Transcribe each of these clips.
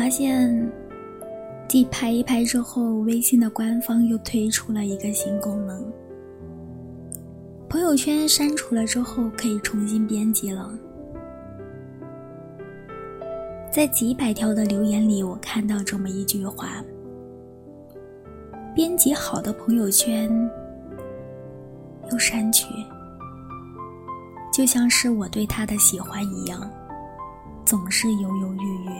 发现，继拍一拍之后，微信的官方又推出了一个新功能：朋友圈删除了之后可以重新编辑了。在几百条的留言里，我看到这么一句话：编辑好的朋友圈又删去，就像是我对他的喜欢一样，总是犹犹豫豫。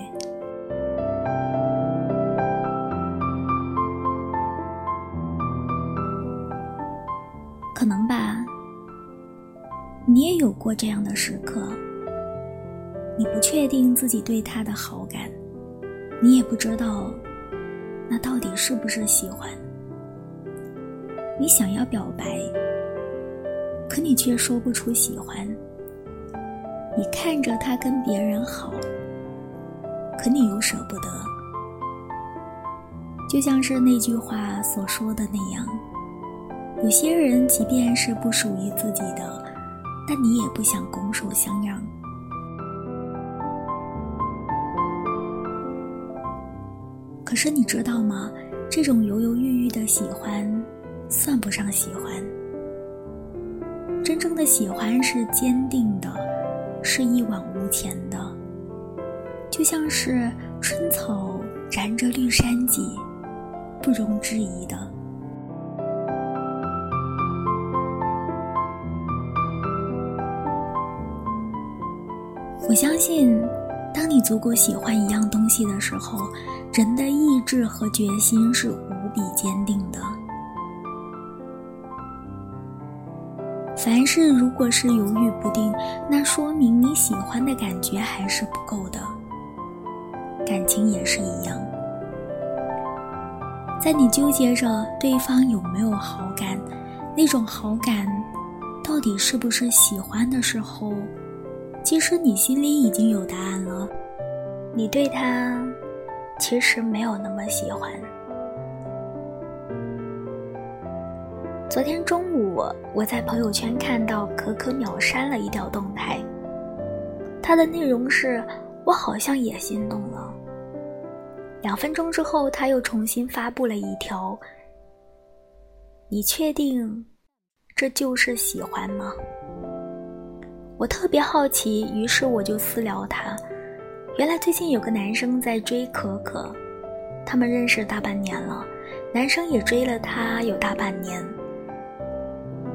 可能吧，你也有过这样的时刻。你不确定自己对他的好感，你也不知道那到底是不是喜欢。你想要表白，可你却说不出喜欢。你看着他跟别人好，可你又舍不得。就像是那句话所说的那样，有些人即便是不属于自己的，但你也不想拱手相让。可是你知道吗？这种犹犹豫豫的喜欢，算不上喜欢。真正的喜欢是坚定的，是一往无前的，就像是春草染着绿山脊，不容置疑的。我相信，当你足够喜欢一样东西的时候。人的意志和决心是无比坚定的。凡事如果是犹豫不定，那说明你喜欢的感觉还是不够的。感情也是一样，在你纠结着对方有没有好感，那种好感到底是不是喜欢的时候，其实你心里已经有答案了。你对他。其实没有那么喜欢。昨天中午，我在朋友圈看到可可秒删了一条动态，它的内容是“我好像也心动了”。两分钟之后，他又重新发布了一条：“你确定这就是喜欢吗？”我特别好奇，于是我就私聊他。原来最近有个男生在追可可，他们认识大半年了，男生也追了她有大半年。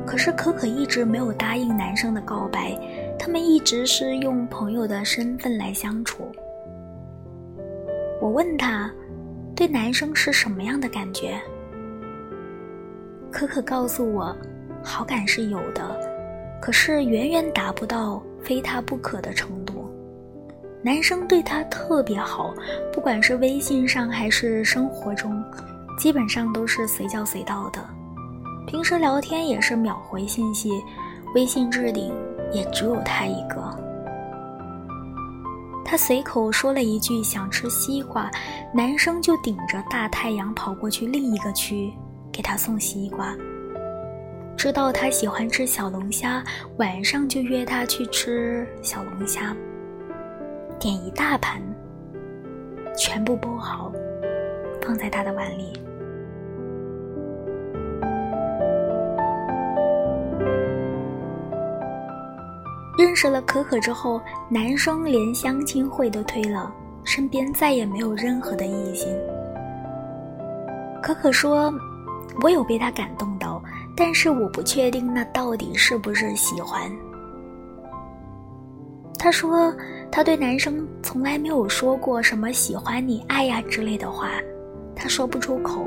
可是可可一直没有答应男生的告白，他们一直是用朋友的身份来相处。我问他，对男生是什么样的感觉？可可告诉我，好感是有的，可是远远达不到非他不可的程度。男生对她特别好，不管是微信上还是生活中，基本上都是随叫随到的。平时聊天也是秒回信息，微信置顶也只有他一个。他随口说了一句想吃西瓜，男生就顶着大太阳跑过去另一个区给他送西瓜。知道他喜欢吃小龙虾，晚上就约他去吃小龙虾。点一大盘，全部剥好，放在他的碗里。认识了可可之后，男生连相亲会都推了，身边再也没有任何的异性。可可说：“我有被他感动，但是我不确定那到底是不是喜欢。”他说。他对男生从来没有说过什么喜欢你、爱呀之类的话，他说不出口。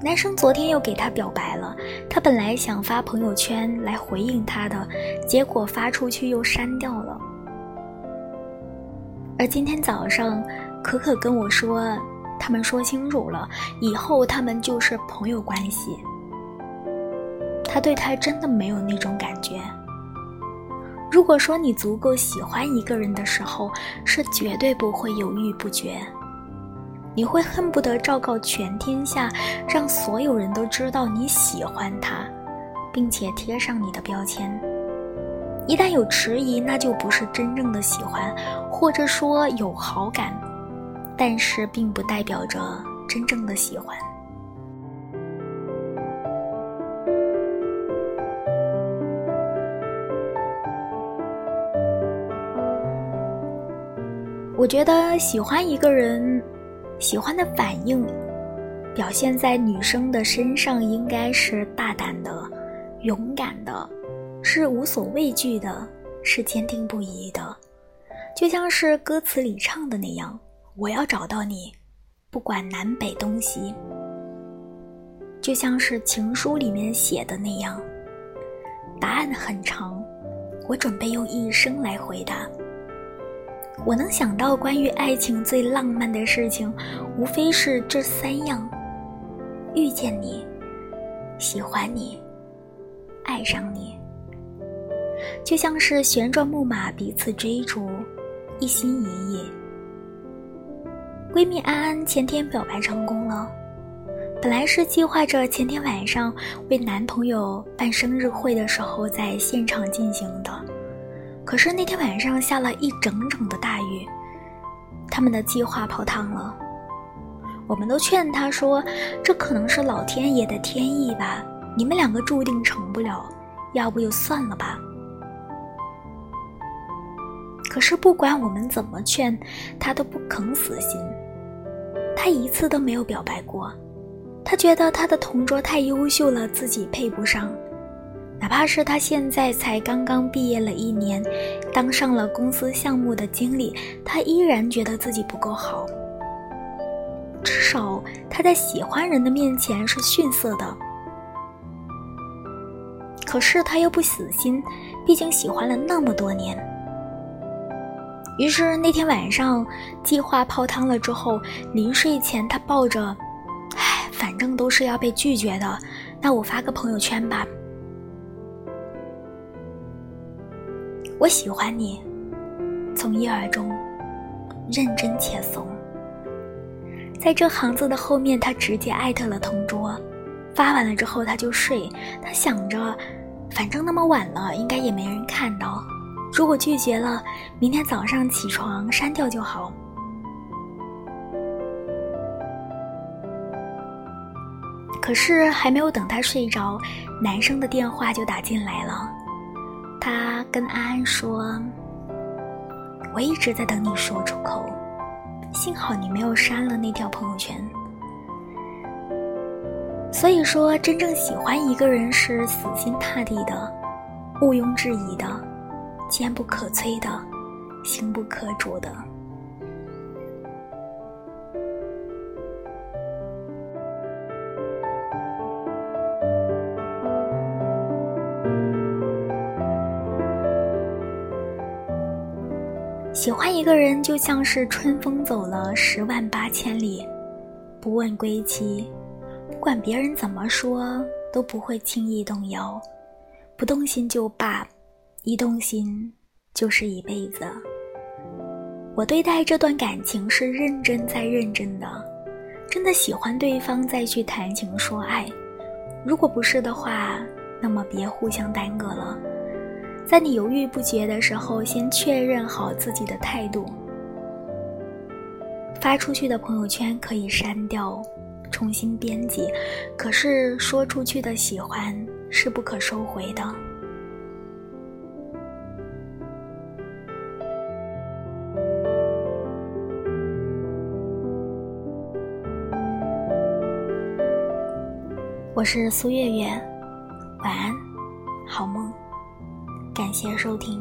男生昨天又给他表白了，他本来想发朋友圈来回应他的，结果发出去又删掉了。而今天早上，可可跟我说，他们说清楚了，以后他们就是朋友关系。他对他真的没有那种感觉。如果说你足够喜欢一个人的时候，是绝对不会犹豫不决，你会恨不得昭告全天下，让所有人都知道你喜欢他，并且贴上你的标签。一旦有迟疑，那就不是真正的喜欢，或者说有好感，但是并不代表着真正的喜欢。我觉得喜欢一个人，喜欢的反应，表现在女生的身上，应该是大胆的、勇敢的，是无所畏惧的，是坚定不移的，就像是歌词里唱的那样：“我要找到你，不管南北东西。”就像是情书里面写的那样，答案很长，我准备用一生来回答。我能想到关于爱情最浪漫的事情，无非是这三样：遇见你、喜欢你、爱上你。就像是旋转木马彼此追逐，一心一意。闺蜜安安前天表白成功了，本来是计划着前天晚上为男朋友办生日会的时候在现场进行的。可是那天晚上下了一整整的大雨，他们的计划泡汤了。我们都劝他说：“这可能是老天爷的天意吧，你们两个注定成不了，要不就算了吧。”可是不管我们怎么劝，他都不肯死心。他一次都没有表白过，他觉得他的同桌太优秀了，自己配不上。哪怕是他现在才刚刚毕业了一年，当上了公司项目的经理，他依然觉得自己不够好。至少他在喜欢人的面前是逊色的。可是他又不死心，毕竟喜欢了那么多年。于是那天晚上，计划泡汤了之后，临睡前他抱着，唉，反正都是要被拒绝的，那我发个朋友圈吧。我喜欢你，从一而终，认真且怂。在这行字的后面，他直接艾特了同桌，发完了之后他就睡。他想着，反正那么晚了，应该也没人看到。如果拒绝了，明天早上起床删掉就好。可是还没有等他睡着，男生的电话就打进来了。他跟安安说：“我一直在等你说出口，幸好你没有删了那条朋友圈。所以说，真正喜欢一个人是死心塌地的，毋庸置疑的，坚不可摧的，心不可捉的。”喜欢一个人就像是春风走了十万八千里，不问归期，不管别人怎么说，都不会轻易动摇。不动心就罢，一动心就是一辈子。我对待这段感情是认真再认真的，真的喜欢对方再去谈情说爱。如果不是的话，那么别互相耽搁了。在你犹豫不决的时候，先确认好自己的态度。发出去的朋友圈可以删掉，重新编辑，可是说出去的喜欢是不可收回的。我是苏月月，晚安，好梦。感谢收听。